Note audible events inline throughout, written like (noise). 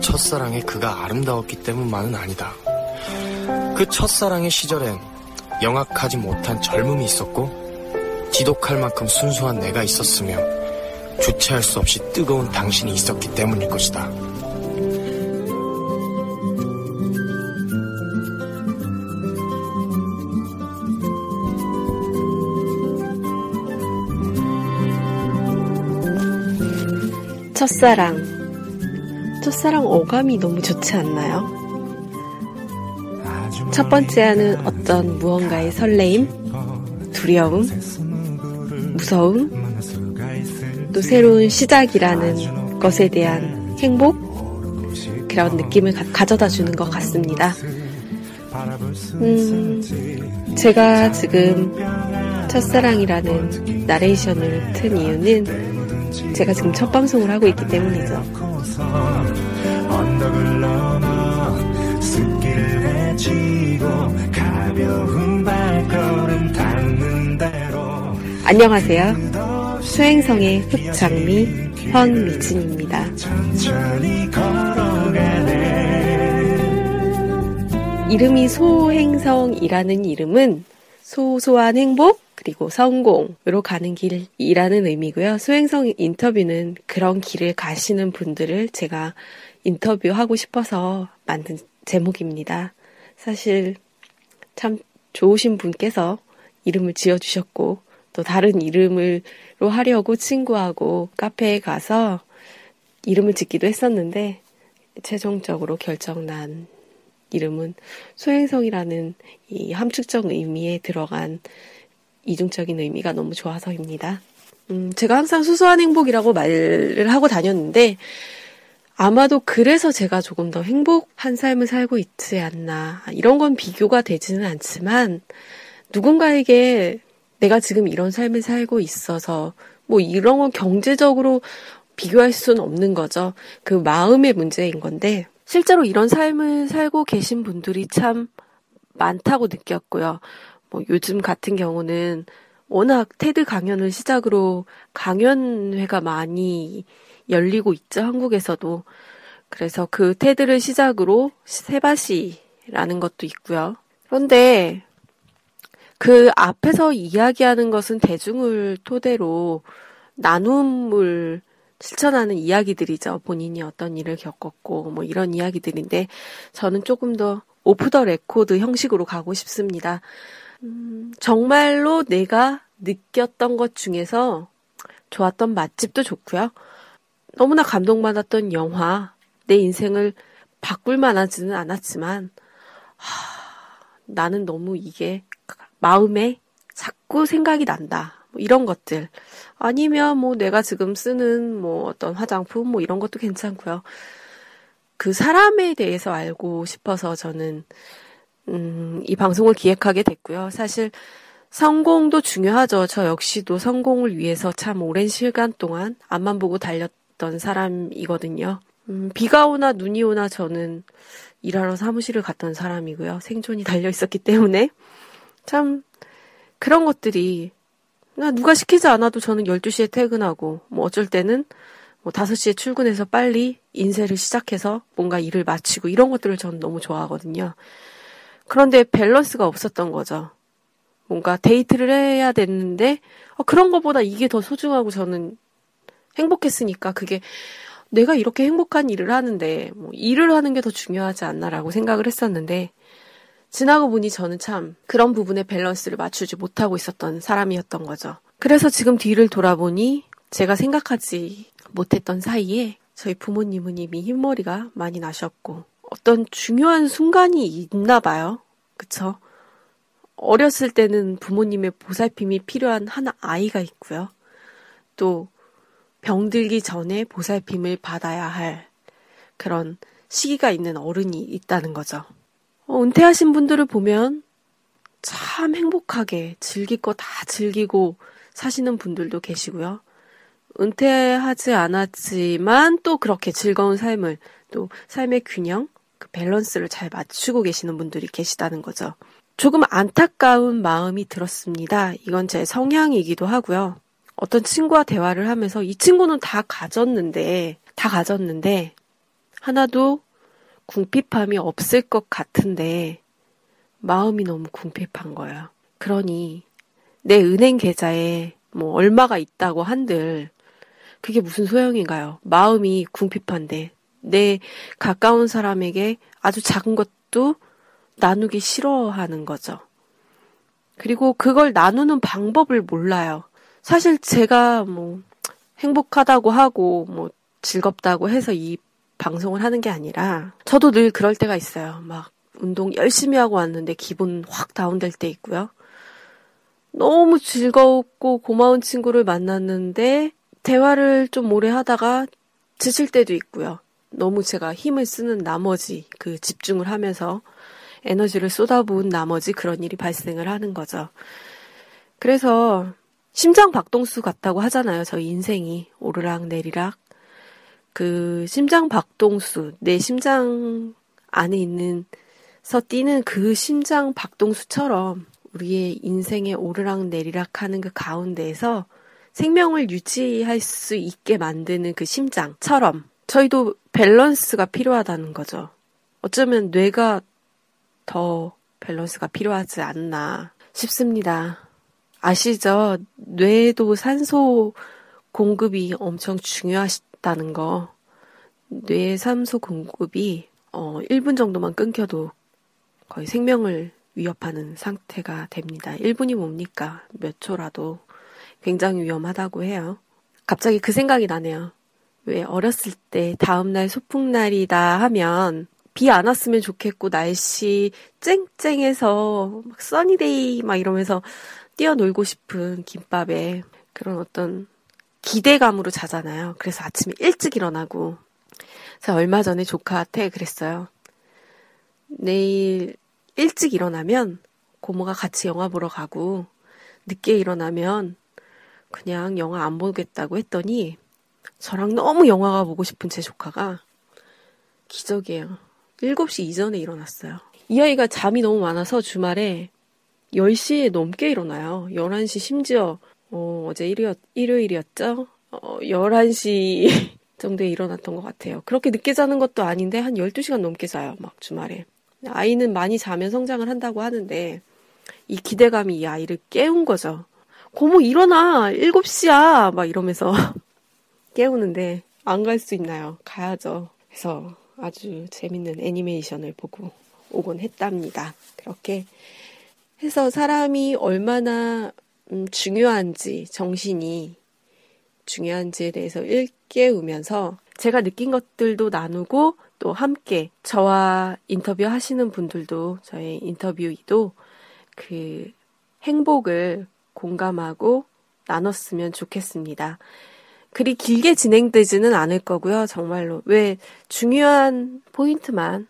첫사랑의 그가 아름다웠기 때문만은 아니다. 그 첫사랑의 시절엔 영악하지 못한 젊음이 있었고 지독할 만큼 순수한 내가 있었으며 주체할 수 없이 뜨거운 당신이 있었기 때문일 것이다. 첫사랑. 첫사랑 어감이 너무 좋지 않나요? 첫 번째는 어떤 무언가의 설레임, 두려움, 무서움, 또 새로운 시작이라는 것에 대한 행복, 그런 느낌을 가, 져다 주는 것 같습니다. 음, 제가 지금 첫사랑이라는 나레이션을 튼 이유는 제가 지금 첫 방송을 하고 있기 때문이죠. 안녕하세요. 수행성의 흑장미 황미진입니다. 이름이 소행성이라는 이름은 소소한 행복 그리고 성공으로 가는 길이라는 의미고요. 소행성 인터뷰는 그런 길을 가시는 분들을 제가 인터뷰하고 싶어서 만든 제목입니다. 사실 참 좋으신 분께서 이름을 지어주셨고 또 다른 이름으로 하려고 친구하고 카페에 가서 이름을 짓기도 했었는데 최종적으로 결정난 이름은 소행성이라는 이 함축적 의미에 들어간 이중적인 의미가 너무 좋아서입니다. 음, 제가 항상 수소한 행복이라고 말을 하고 다녔는데 아마도 그래서 제가 조금 더 행복한 삶을 살고 있지 않나. 이런 건 비교가 되지는 않지만 누군가에게 내가 지금 이런 삶을 살고 있어서 뭐 이런 건 경제적으로 비교할 수는 없는 거죠. 그 마음의 문제인 건데 실제로 이런 삶을 살고 계신 분들이 참 많다고 느꼈고요. 뭐 요즘 같은 경우는 워낙 테드 강연을 시작으로 강연회가 많이 열리고 있죠, 한국에서도. 그래서 그 테드를 시작으로 세바시라는 것도 있고요. 그런데 그 앞에서 이야기하는 것은 대중을 토대로 나눔을 실천하는 이야기들이죠. 본인이 어떤 일을 겪었고, 뭐 이런 이야기들인데, 저는 조금 더 오프 더 레코드 형식으로 가고 싶습니다. 음, 정말로 내가 느꼈던 것 중에서 좋았던 맛집도 좋고요. 너무나 감동받았던 영화, 내 인생을 바꿀 만하지는 않았지만, 하, 나는 너무 이게 마음에 자꾸 생각이 난다. 뭐 이런 것들. 아니면 뭐 내가 지금 쓰는 뭐 어떤 화장품 뭐 이런 것도 괜찮고요. 그 사람에 대해서 알고 싶어서 저는 음, 이 방송을 기획하게 됐고요. 사실 성공도 중요하죠. 저 역시도 성공을 위해서 참 오랜 시간 동안 앞만 보고 달렸던 사람이거든요. 음, 비가 오나 눈이 오나 저는 일하러 사무실을 갔던 사람이고요. 생존이 (laughs) 달려 있었기 때문에 참 그런 것들이 누가 시키지 않아도 저는 12시에 퇴근하고 뭐 어쩔 때는 뭐 5시에 출근해서 빨리 인쇄를 시작해서 뭔가 일을 마치고 이런 것들을 저는 너무 좋아하거든요. 그런데 밸런스가 없었던 거죠. 뭔가 데이트를 해야 됐는데 어, 그런 것보다 이게 더 소중하고 저는 행복했으니까 그게 내가 이렇게 행복한 일을 하는데 뭐 일을 하는 게 더 중요하지 않나라고 생각을 했었는데 지나고 보니 저는 참 그런 부분의 밸런스를 맞추지 못하고 있었던 사람이었던 거죠. 그래서 지금 뒤를 돌아보니 제가 생각하지 못했던 사이에 저희 부모님은 이미 흰머리가 많이 나셨고 어떤 중요한 순간이 있나 봐요. 그쵸? 어렸을 때는 부모님의 보살핌이 필요한 한 아이가 있고요. 또 병들기 전에 보살핌을 받아야 할 그런 시기가 있는 어른이 있다는 거죠. 어, 은퇴하신 분들을 보면 참 행복하게 즐길 거 다 즐기고 사시는 분들도 계시고요. 은퇴하지 않았지만 또 그렇게 즐거운 삶을 또 삶의 균형, 그 밸런스를 잘 맞추고 계시는 분들이 계시다는 거죠. 조금 안타까운 마음이 들었습니다. 이건 제 성향이기도 하고요. 어떤 친구와 대화를 하면서 이 친구는 다 가졌는데, 다 가졌는데, 하나도 궁핍함이 없을 것 같은데, 마음이 너무 궁핍한 거예요. 그러니, 내 은행 계좌에 뭐 얼마가 있다고 한들, 그게 무슨 소용인가요? 마음이 궁핍한데, 내 가까운 사람에게 아주 작은 것도 나누기 싫어하는 거죠. 그리고 그걸 나누는 방법을 몰라요. 사실 제가 뭐 행복하다고 하고 뭐 즐겁다고 해서 이 방송을 하는 게 아니라 저도 늘 그럴 때가 있어요. 막 운동 열심히 하고 왔는데 기분 확 다운될 때 있고요. 너무 즐겁고 고마운 친구를 만났는데 대화를 좀 오래 하다가 지칠 때도 있고요. 너무 제가 힘을 쓰는 나머지 그 집중을 하면서 에너지를 쏟아부은 나머지 그런 일이 발생을 하는 거죠. 그래서 심장 박동수 같다고 하잖아요. 저희 인생이 오르락 내리락. 그 심장 박동수, 내 심장 안에 있는 서 뛰는 그 심장 박동수처럼 우리의 인생의 오르락 내리락 하는 그 가운데에서 생명을 유지할 수 있게 만드는 그 심장처럼 저희도 밸런스가 필요하다는 거죠. 어쩌면 뇌가 더 밸런스가 필요하지 않나 싶습니다. 아시죠? 뇌도 산소 공급이 엄청 중요하 다는 거. 뇌 산소 공급이 어 1분 정도만 끊겨도 거의 생명을 위협하는 상태가 됩니다. 1분이 뭡니까? 몇 초라도 굉장히 위험하다고 해요. 갑자기 그 생각이 나네요. 왜 어렸을 때 다음날 소풍날이다 하면 비 안 왔으면 좋겠고 날씨 쨍쨍해서 막 써니데이 막 이러면서 뛰어놀고 싶은 김밥에 그런 어떤 기대감으로 자잖아요. 그래서 아침에 일찍 일어나고 제가 얼마 전에 조카한테 그랬어요. 내일 일찍 일어나면 고모가 같이 영화 보러 가고 늦게 일어나면 그냥 영화 안 보겠다고 했더니 저랑 너무 영화가 보고 싶은 제 조카가 기적이에요. 7시 이전에 일어났어요. 이 아이가 잠이 너무 많아서 주말에 10시에 넘게 일어나요. 11시 심지어 어, 어제 일요, 일요일이었죠? 어, 11시 (laughs) 정도에 일어났던 것 같아요. 그렇게 늦게 자는 것도 아닌데 한 12시간 넘게 자요. 막 주말에. 아이는 많이 자면 성장을 한다고 하는데 이 기대감이 이 아이를 깨운 거죠. 고모 일어나! 7시야! 막 이러면서 (laughs) 깨우는데 안 갈 수 있나요? 가야죠. 그래서 아주 재밌는 애니메이션을 보고 오곤 했답니다. 그렇게 해서 사람이 얼마나 음, 중요한지 정신이 중요한지에 대해서 일깨우면서 제가 느낀 것들도 나누고 또 함께 저와 인터뷰 하시는 분들도 저의 인터뷰이도 그 행복을 공감하고 나눴으면 좋겠습니다. 그리 길게 진행되지는 않을 거고요. 정말로. 왜 중요한 포인트만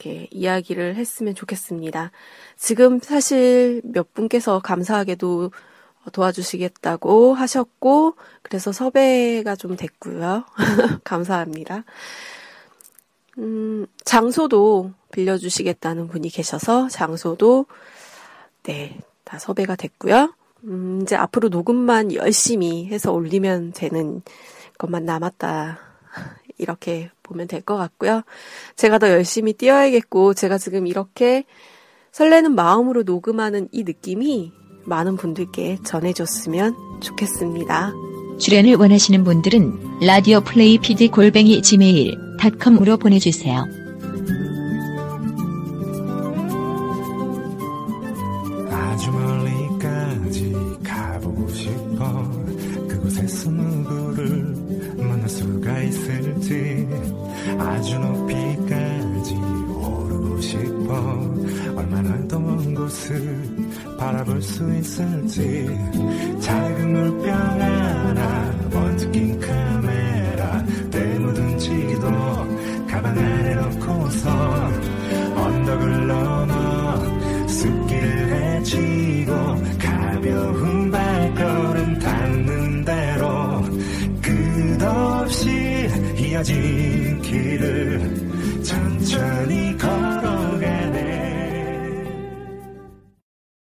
이렇게 이야기를 했으면 좋겠습니다. 지금 사실 몇 분께서 감사하게도 도와주시겠다고 하셨고, 그래서 섭외가 좀 됐고요. (laughs) 감사합니다. 음, 장소도 빌려주시겠다는 분이 계셔서 장소도, 네, 다 섭외가 됐고요. 음, 이제 앞으로 녹음만 열심히 해서 올리면 되는 것만 남았다. 이렇게 보면 될 것 같고요. 제가 더 열심히 뛰어야겠고, 제가 지금 이렇게 설레는 마음으로 녹음하는 이 느낌이 많은 분들께 전해줬으면 좋겠습니다. 출연을 원하시는 분들은 라디오 플레이 PD 골뱅이 지메일 닷컴으로 보내주세요. 아주 높이까지 오르고 싶어. 얼마나 더 먼 곳을 바라볼 수 있을지. 작은 물병 하나 먼저 낀 카메라 때 묻은 지도 가방 안에 넣고서 언덕을 넘어 끝없이 이어진 길을 천천히